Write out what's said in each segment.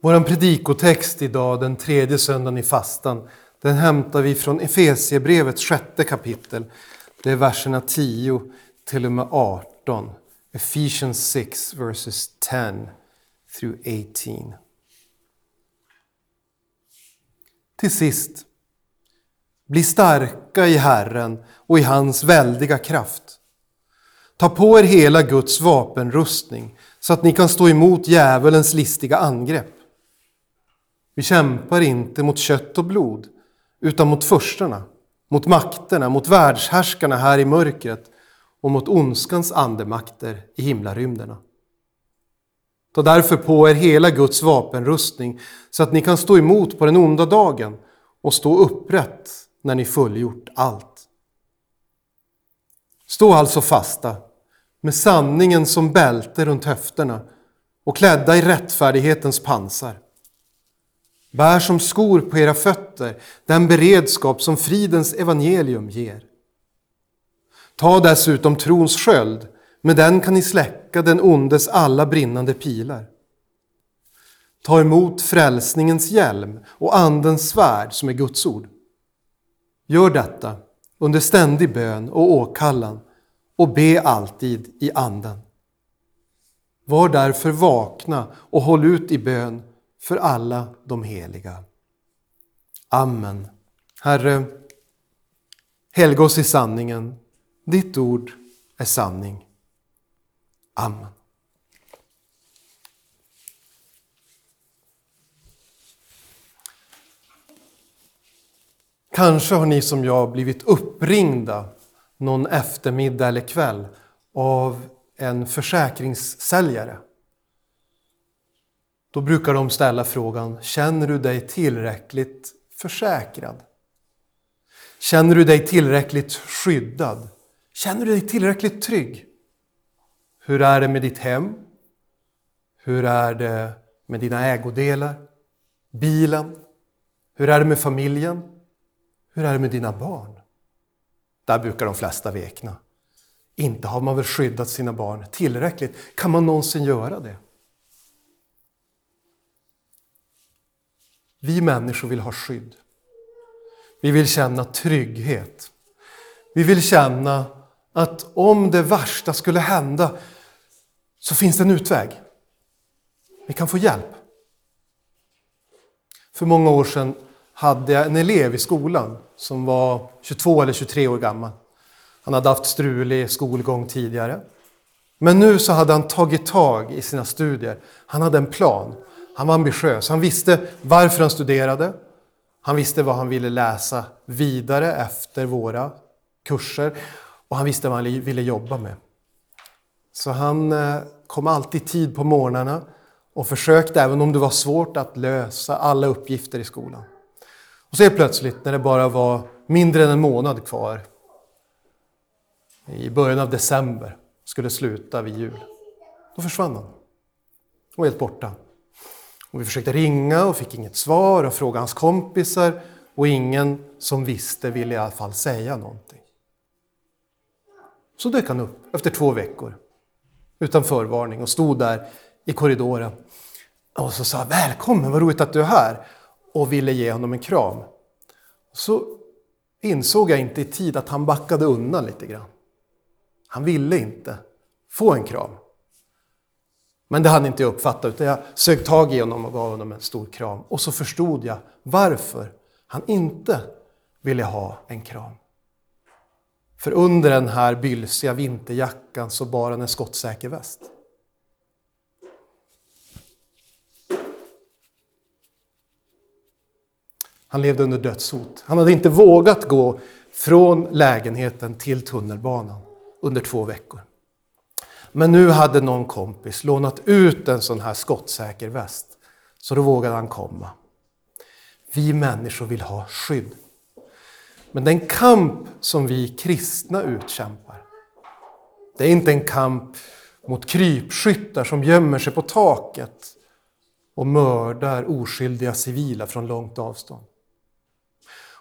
Vår predikotext idag, den tredje söndagen i fastan, den hämtar vi från Efesiebrevets sjätte kapitel. Det är verserna 10 till och med 18. Ephesians 6, verses 10 through 18. Till sist, bli starka i Herren och i hans väldiga kraft. Ta på er hela Guds vapenrustning så att ni kan stå emot djävulens listiga angrepp. Vi kämpar inte mot kött och blod, utan mot förstarna, mot makterna, mot världshärskarna här i mörkret och mot ondskans andemakter i himlarymderna. Ta därför på er hela Guds vapenrustning så att ni kan stå emot på den onda dagen och stå upprätt när ni fullgjort allt. Stå alltså fasta med sanningen som bälte runt höfterna och klädda i rättfärdighetens pansar. Bär som skor på era fötter den beredskap som fridens evangelium ger. Ta dessutom trons sköld, med den kan ni släcka den ondes alla brinnande pilar. Ta emot frälsningens hjälm och Andens svärd som är Guds ord. Gör detta under ständig bön och åkallan och be alltid i Anden. Var därför vakna och håll ut i bön för alla de heliga. Amen. Herre, helga oss i sanningen. Ditt ord är sanning. Amen. Kanske har ni som jag blivit uppringda någon eftermiddag eller kväll av en försäkringssäljare. Då brukar de ställa frågan, känner du dig tillräckligt försäkrad? Känner du dig tillräckligt skyddad? Känner du dig tillräckligt trygg? Hur är det med ditt hem? Hur är det med dina ägodelar? Bilen? Hur är det med familjen? Hur är det med dina barn? Där brukar de flesta vekna. Inte har man väl skyddat sina barn tillräckligt. Kan man någonsin göra det? Vi människor vill ha skydd. Vi vill känna trygghet. Vi vill känna att om det värsta skulle hända så finns det en utväg. Vi kan få hjälp. För många år sedan hade jag en elev i skolan som var 22 eller 23 år gammal. Han hade haft strulig skolgång tidigare. Men nu så hade han tagit tag i sina studier. Han hade en plan. Han var ambitiös. Han visste varför han studerade. Han visste vad han ville läsa vidare efter våra kurser. Och han visste vad han ville jobba med. Så han eh, kom alltid tid på morgnarna och försökte, även om det var svårt, att lösa alla uppgifter i skolan. Och så plötsligt, när det bara var mindre än en månad kvar, i början av december, skulle sluta vid jul, då försvann han. Och helt borta. Och vi försökte ringa och fick inget svar och frågade hans kompisar och ingen som visste ville i alla fall säga någonting. Så dök han upp efter två veckor utan förvarning och stod där i korridoren. Och så sa välkommen, vad roligt att du är här och ville ge honom en kram. Så insåg jag inte i tid att han backade undan lite grann. Han ville inte få en kram. Men det hann inte jag uppfatta, utan jag sög tag i honom och gav honom en stor kram. Och så förstod jag varför han inte ville ha en kram. För under den här bylsiga vinterjackan så bar han en skottsäker väst. Han levde under dödshot. Han hade inte vågat gå från lägenheten till tunnelbanan under två veckor. Men nu hade någon kompis lånat ut en sån här skottsäker väst, så då vågade han komma. Vi människor vill ha skydd. Men den kamp som vi kristna utkämpar, det är inte en kamp mot krypskyttar som gömmer sig på taket och mördar oskyldiga civila från långt avstånd.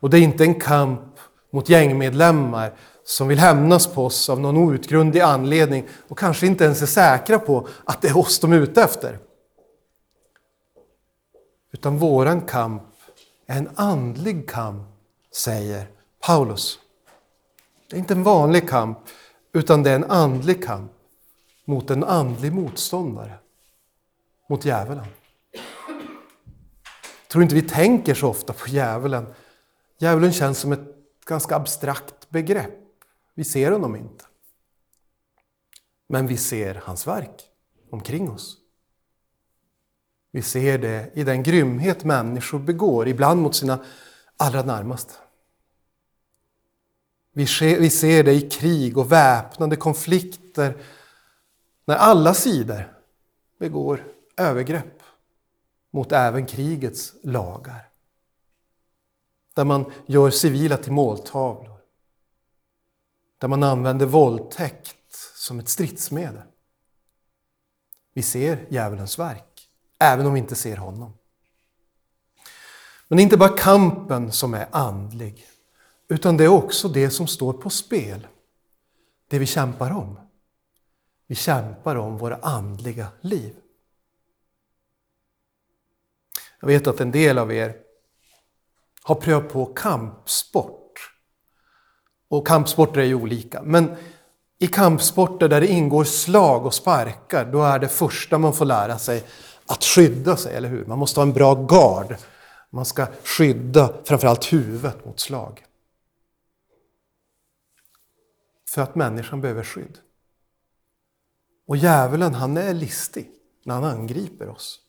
Och det är inte en kamp mot gängmedlemmar som vill hämnas på oss av någon outgrundlig anledning och kanske inte ens är säkra på att det är oss de är ute efter. Utan våran kamp är en andlig kamp, säger Paulus. Det är inte en vanlig kamp, utan det är en andlig kamp mot en andlig motståndare, mot djävulen. Jag tror inte vi tänker så ofta på djävulen. Djävulen känns som ett ganska abstrakt begrepp. Vi ser honom inte. Men vi ser hans verk omkring oss. Vi ser det i den grymhet människor begår, ibland mot sina allra närmaste. Vi ser det i krig och väpnade konflikter när alla sidor begår övergrepp mot även krigets lagar. Där man gör civila till måltavlor. Där man använder våldtäkt som ett stridsmedel. Vi ser djävulens verk, även om vi inte ser honom. Men det är inte bara kampen som är andlig, utan det är också det som står på spel. Det vi kämpar om. Vi kämpar om våra andliga liv. Jag vet att en del av er har prövat på kampsport. Och kampsporter är ju olika. Men i kampsporter där det ingår slag och sparkar, då är det första man får lära sig att skydda sig, eller hur? Man måste ha en bra gard. Man ska skydda framförallt huvudet mot slag. För att människan behöver skydd. Och djävulen, han är listig när han angriper oss.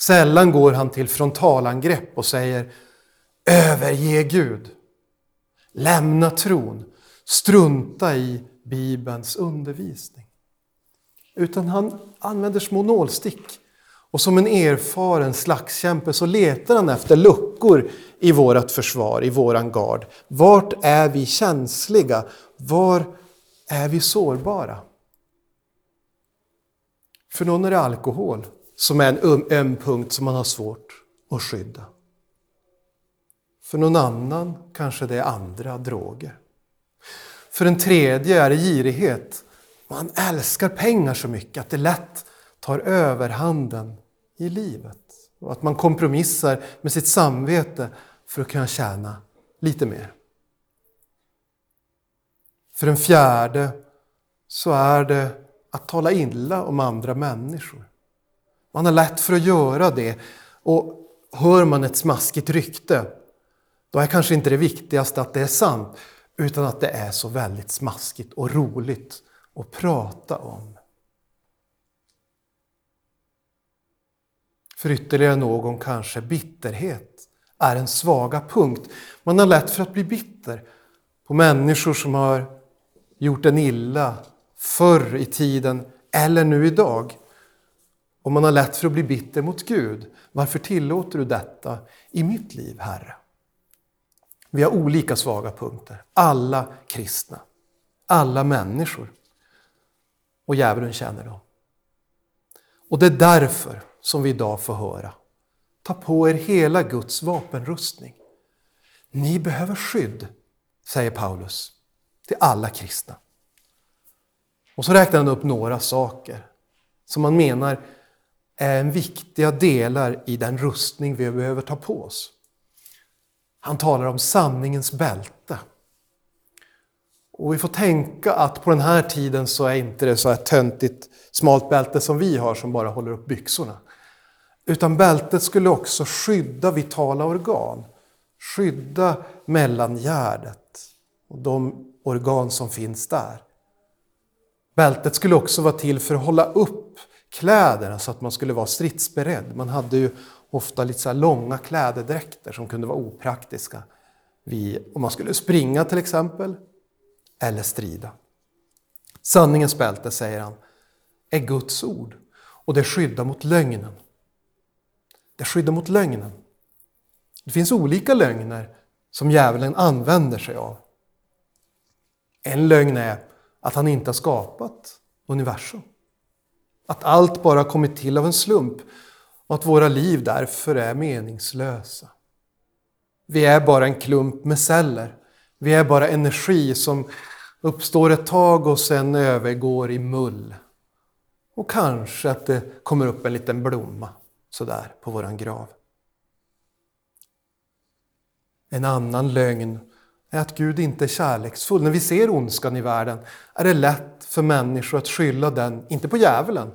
Sällan går han till frontalangrepp och säger överge Gud, lämna tron, strunta i Bibelns undervisning. Utan han använder små nålstick. Och som en erfaren slagskämpe så letar han efter luckor i vårt försvar, i våran gard. Vart är vi känsliga? Var är vi sårbara? För någon är det alkohol som är en öm, öm punkt som man har svårt att skydda. För någon annan kanske det är andra droger. För en tredje är det girighet. Man älskar pengar så mycket att det lätt tar överhanden i livet. Och att man kompromissar med sitt samvete för att kunna tjäna lite mer. För en fjärde så är det att tala illa om andra människor. Man har lätt för att göra det. Och hör man ett smaskigt rykte, då är kanske inte det viktigaste att det är sant, utan att det är så väldigt smaskigt och roligt att prata om. För ytterligare någon kanske bitterhet är en svaga punkt. Man har lätt för att bli bitter på människor som har gjort en illa förr i tiden eller nu idag. Och man har lätt för att bli bitter mot Gud. Varför tillåter du detta i mitt liv, Herre? Vi har olika svaga punkter, alla kristna, alla människor. Och djävulen känner dem. Och det är därför som vi idag får höra, ta på er hela Guds vapenrustning. Ni behöver skydd, säger Paulus till alla kristna. Och så räknar han upp några saker som man menar är viktiga delar i den rustning vi behöver ta på oss. Han talar om sanningens bälte. Och vi får tänka att på den här tiden så är inte det så här töntigt smalt bälte som vi har som bara håller upp byxorna. Utan bältet skulle också skydda vitala organ. Skydda mellangärdet och de organ som finns där. Bältet skulle också vara till för att hålla upp kläderna så att man skulle vara stridsberedd. Man hade ju ofta lite så långa klädedräkter som kunde vara opraktiska vid, om man skulle springa till exempel, eller strida. Sanningens bälte, säger han, är Guds ord och det skyddar mot lögnen. Det skyddar mot lögnen. Det finns olika lögner som djävulen använder sig av. En lögn är att han inte har skapat universum. Att allt bara kommit till av en slump och att våra liv därför är meningslösa. Vi är bara en klump med celler. Vi är bara energi som uppstår ett tag och sen övergår i mull. Och kanske att det kommer upp en liten blomma sådär på våran grav. En annan lögn är att Gud inte är kärleksfull. När vi ser ondskan i världen är det lätt för människor att skylla den, inte på djävulen,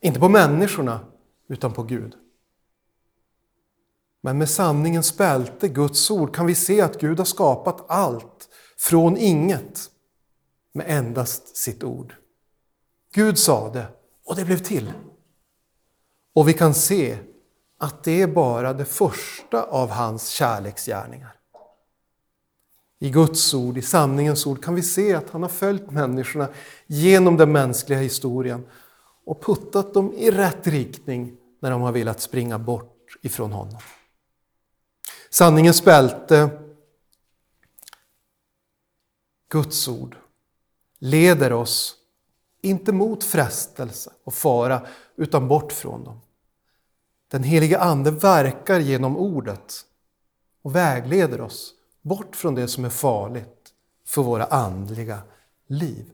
inte på människorna, utan på Gud. Men med sanningens bälte, Guds ord, kan vi se att Gud har skapat allt från inget med endast sitt ord. Gud sa det och det blev till. Och vi kan se att det är bara det första av hans kärleksgärningar. I Guds ord, i sanningens ord, kan vi se att han har följt människorna genom den mänskliga historien och puttat dem i rätt riktning när de har velat springa bort ifrån honom. Sanningens bälte, Guds ord, leder oss inte mot frestelse och fara, utan bort från dem. Den helige Ande verkar genom ordet och vägleder oss bort från det som är farligt för våra andliga liv.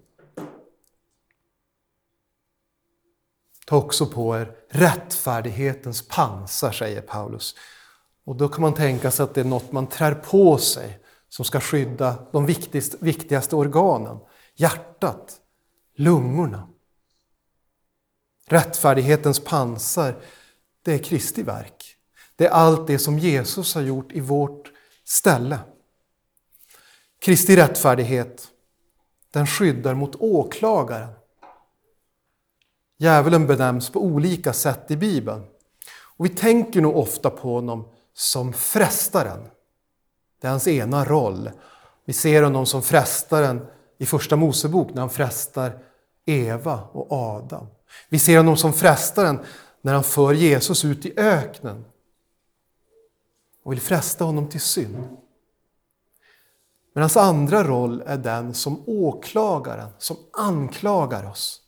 Ta också på er rättfärdighetens pansar, säger Paulus. Och då kan man tänka sig att det är något man trär på sig som ska skydda de viktigaste organen. Hjärtat, lungorna. Rättfärdighetens pansar, det är Kristi verk. Det är allt det som Jesus har gjort i vårt ställe. Kristi rättfärdighet, den skyddar mot åklagaren. Djävulen benämns på olika sätt i Bibeln. Och vi tänker nog ofta på honom som frestaren. Det är hans ena roll. Vi ser honom som frestaren i Första Mosebok när han frestar Eva och Adam. Vi ser honom som frestaren när han för Jesus ut i öknen och vill fresta honom till synd. Men hans andra roll är den som åklagaren, som anklagar oss.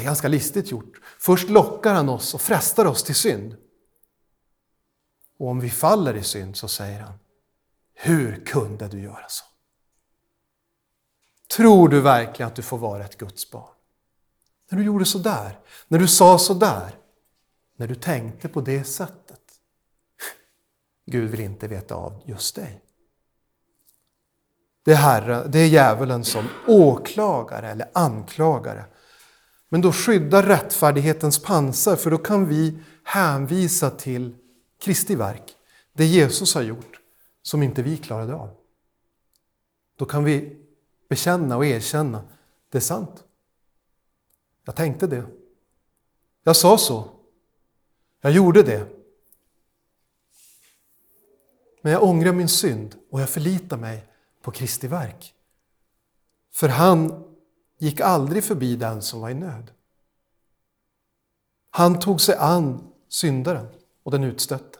Det är ganska listigt gjort. Först lockar han oss och frestar oss till synd. Och om vi faller i synd så säger han, hur kunde du göra så? Tror du verkligen att du får vara ett Guds barn? När du gjorde så där, när du sa så där, när du tänkte på det sättet. Gud vill inte veta av just dig. Det är, herre, det är djävulen som åklagare eller anklagare. Men då skyddar rättfärdighetens pansar, för då kan vi hänvisa till Kristi verk, det Jesus har gjort, som inte vi klarade av. Då kan vi bekänna och erkänna, det är sant. Jag tänkte det. Jag sa så. Jag gjorde det. Men jag ångrar min synd och jag förlitar mig på Kristi verk. För han gick aldrig förbi den som var i nöd. Han tog sig an syndaren och den utstötte.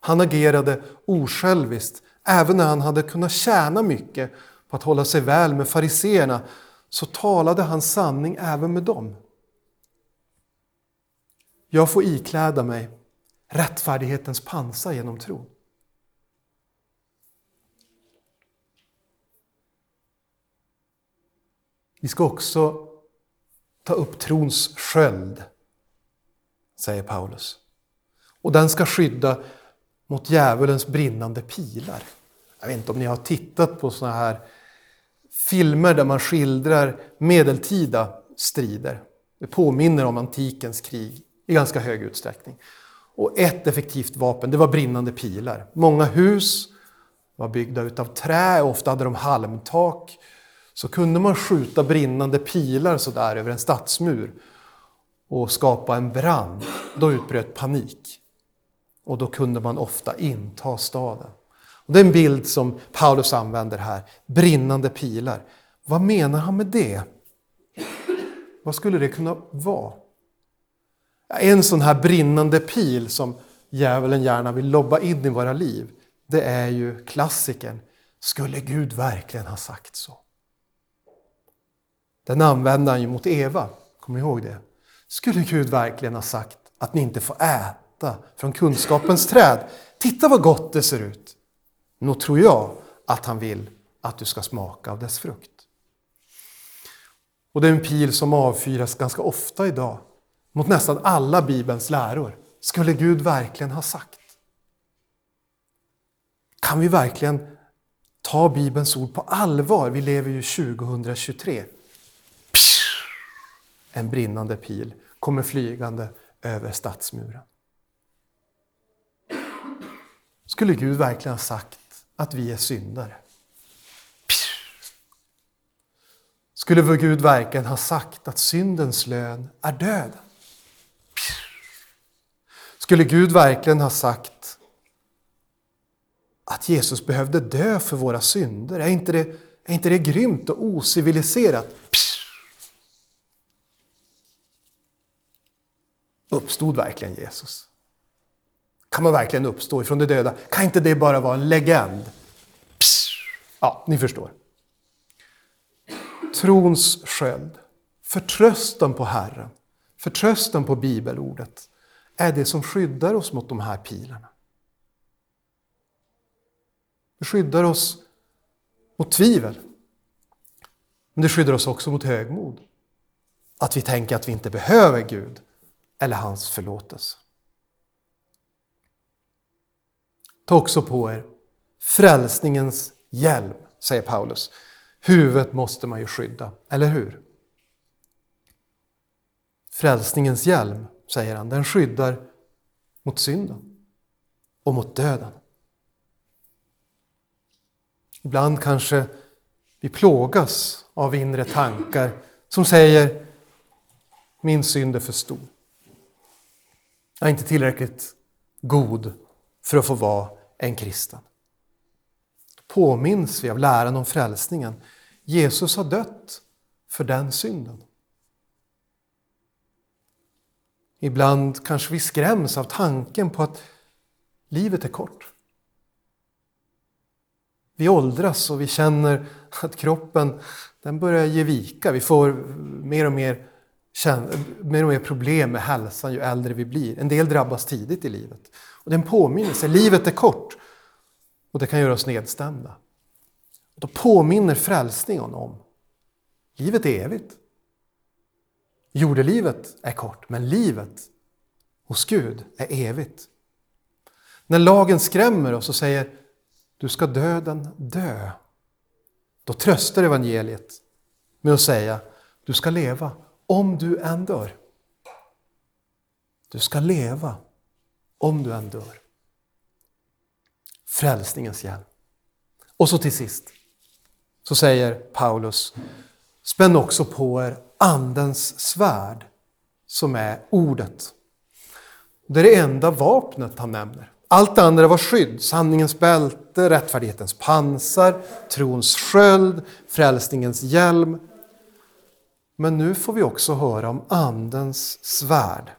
Han agerade osjälviskt, även när han hade kunnat tjäna mycket på att hålla sig väl med fariseerna, så talade han sanning även med dem. Jag får ikläda mig rättfärdighetens pansar genom tron. Vi ska också ta upp trons sköld, säger Paulus. Och den ska skydda mot djävulens brinnande pilar. Jag vet inte om ni har tittat på såna här filmer där man skildrar medeltida strider. Det påminner om antikens krig i ganska hög utsträckning. Och ett effektivt vapen, det var brinnande pilar. Många hus var byggda utav trä, ofta hade de halmtak. Så kunde man skjuta brinnande pilar sådär över en stadsmur och skapa en brand, då utbröt panik. Och då kunde man ofta inta staden. Och det är en bild som Paulus använder här, brinnande pilar. Vad menar han med det? Vad skulle det kunna vara? En sån här brinnande pil som djävulen gärna vill lobba in i våra liv, det är ju klassikern. Skulle Gud verkligen ha sagt så? Den använde han ju mot Eva, kommer ni ihåg det? Skulle Gud verkligen ha sagt att ni inte får äta från kunskapens träd? Titta vad gott det ser ut! Nog tror jag att han vill att du ska smaka av dess frukt. Och det är en pil som avfyras ganska ofta idag mot nästan alla Bibelns läror. Skulle Gud verkligen ha sagt? Kan vi verkligen ta Bibelns ord på allvar? Vi lever ju 2023. En brinnande pil kommer flygande över stadsmuren. Skulle Gud verkligen ha sagt att vi är syndare? Skulle vår Gud verkligen ha sagt att syndens lön är döden? Skulle Gud verkligen ha sagt att Jesus behövde dö för våra synder? Är inte det, är inte det grymt och ociviliserat? Uppstod verkligen Jesus? Kan man verkligen uppstå ifrån de döda? Kan inte det bara vara en legend? Ja, ni förstår. Trons sköld, förtröstan på Herren, förtröstan på bibelordet är det som skyddar oss mot de här pilarna. Det skyddar oss mot tvivel. Men det skyddar oss också mot högmod. Att vi tänker att vi inte behöver Gud eller hans förlåtelse. Ta också på er frälsningens hjälm, säger Paulus. Huvudet måste man ju skydda, eller hur? Frälsningens hjälm, säger han, den skyddar mot synden och mot döden. Ibland kanske vi plågas av inre tankar som säger min synd är för stor. Jag är inte tillräckligt god för att få vara en kristen. Påminns vi av läran om frälsningen. Jesus har dött för den synden. Ibland kanske vi skräms av tanken på att livet är kort. Vi åldras och vi känner att kroppen den börjar ge vika. Vi får mer och mer, mer och mer problem med hälsan ju äldre vi blir. En del drabbas tidigt i livet. Och det är en påminnelse. Livet är kort och det kan göra oss nedstämda. Då påminner frälsningen om livet är evigt. Jordelivet är kort, men livet hos Gud är evigt. När lagen skrämmer oss och säger du ska döden dö, då tröstar evangeliet med att säga du ska leva om du än dör. Du ska leva om du än dör. Frälsningens hjälp. Och så till sist så säger Paulus, spänn också på er Andens svärd som är ordet. Det är det enda vapnet han nämner. Allt det andra var skydd, sanningens bälte, rättfärdighetens pansar, trons sköld, frälsningens hjälm. Men nu får vi också höra om Andens svärd.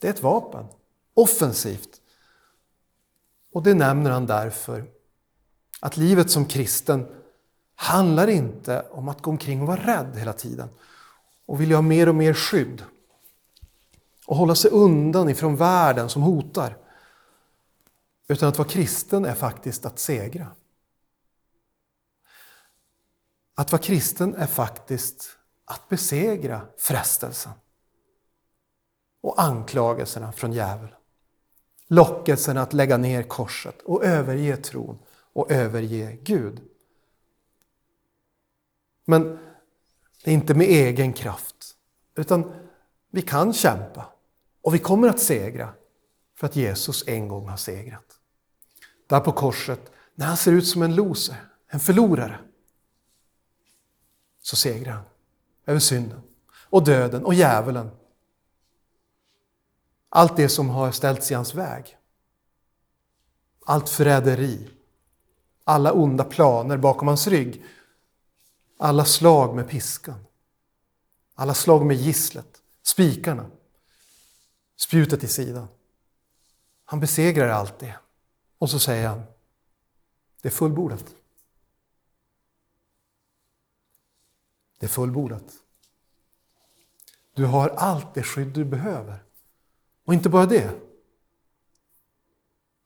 Det är ett vapen offensivt. Och det nämner han därför att livet som kristen handlar inte om att gå omkring och vara rädd hela tiden och vilja ha mer och mer skydd och hålla sig undan ifrån världen som hotar. Utan att vara kristen är faktiskt att segra. Att vara kristen är faktiskt att besegra frestelsen och anklagelserna från djävulen. Lockelsen att lägga ner korset och överge tron och överge Gud. Men det är inte med egen kraft, utan vi kan kämpa och vi kommer att segra för att Jesus en gång har segrat. Där på korset, när han ser ut som en loser, en förlorare, så segrar han över synden och döden och djävulen allt det som har ställts i hans väg. Allt förräderi. Alla onda planer bakom hans rygg. Alla slag med piskan. Alla slag med gisslet. Spikarna. Spjutet i sidan. Han besegrar allt det. Och så säger han, det är fullbordat. Är fullbordat. Du har allt det skydd du behöver. Och inte bara det.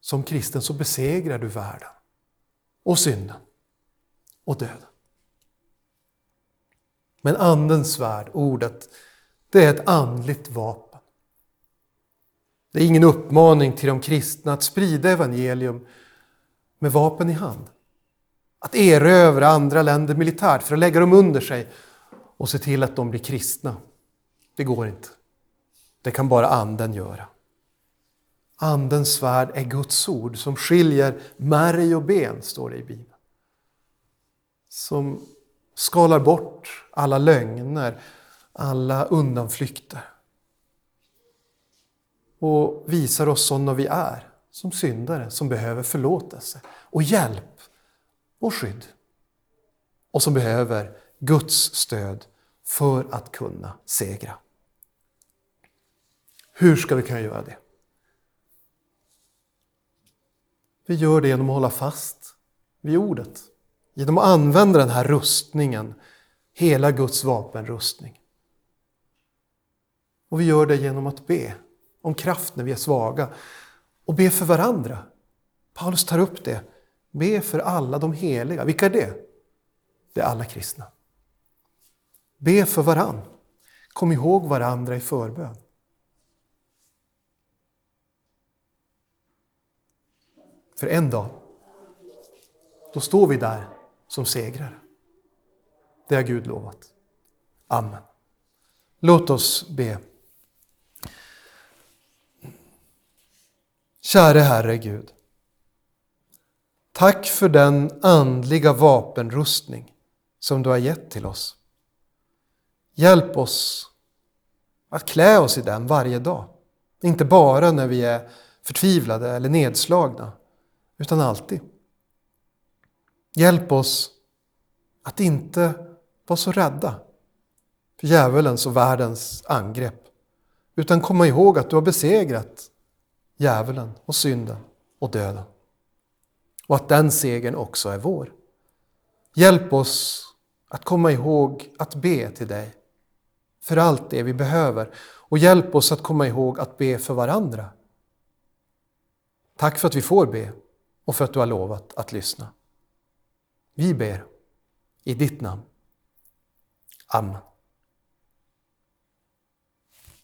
Som kristen så besegrar du världen och synden och döden. Men Andens svärd, ordet, det är ett andligt vapen. Det är ingen uppmaning till de kristna att sprida evangelium med vapen i hand. Att erövra andra länder militärt för att lägga dem under sig och se till att de blir kristna. Det går inte. Det kan bara Anden göra. Andens svärd är Guds ord som skiljer märg och ben, står det i Bibeln. Som skalar bort alla lögner, alla undanflykter. Och visar oss sådana vi är, som syndare som behöver förlåtelse och hjälp och skydd. Och som behöver Guds stöd för att kunna segra. Hur ska vi kunna göra det? Vi gör det genom att hålla fast vid ordet. Genom att använda den här rustningen, hela Guds vapenrustning. Och vi gör det genom att be om kraft när vi är svaga och be för varandra. Paulus tar upp det. Be för alla de heliga. Vilka är det? Det är alla kristna. Be för varann. Kom ihåg varandra i förbön. För en dag, då står vi där som segrare. Det har Gud lovat. Amen. Låt oss be. Käre Herre Gud. Tack för den andliga vapenrustning som du har gett till oss. Hjälp oss att klä oss i den varje dag. Inte bara när vi är förtvivlade eller nedslagna, utan alltid. Hjälp oss att inte vara så rädda för djävulens och världens angrepp, utan komma ihåg att du har besegrat djävulen och synden och döden. Och att den segern också är vår. Hjälp oss att komma ihåg att be till dig för allt det vi behöver och hjälp oss att komma ihåg att be för varandra. Tack för att vi får be och för att du har lovat att lyssna. Vi ber i ditt namn. Amen.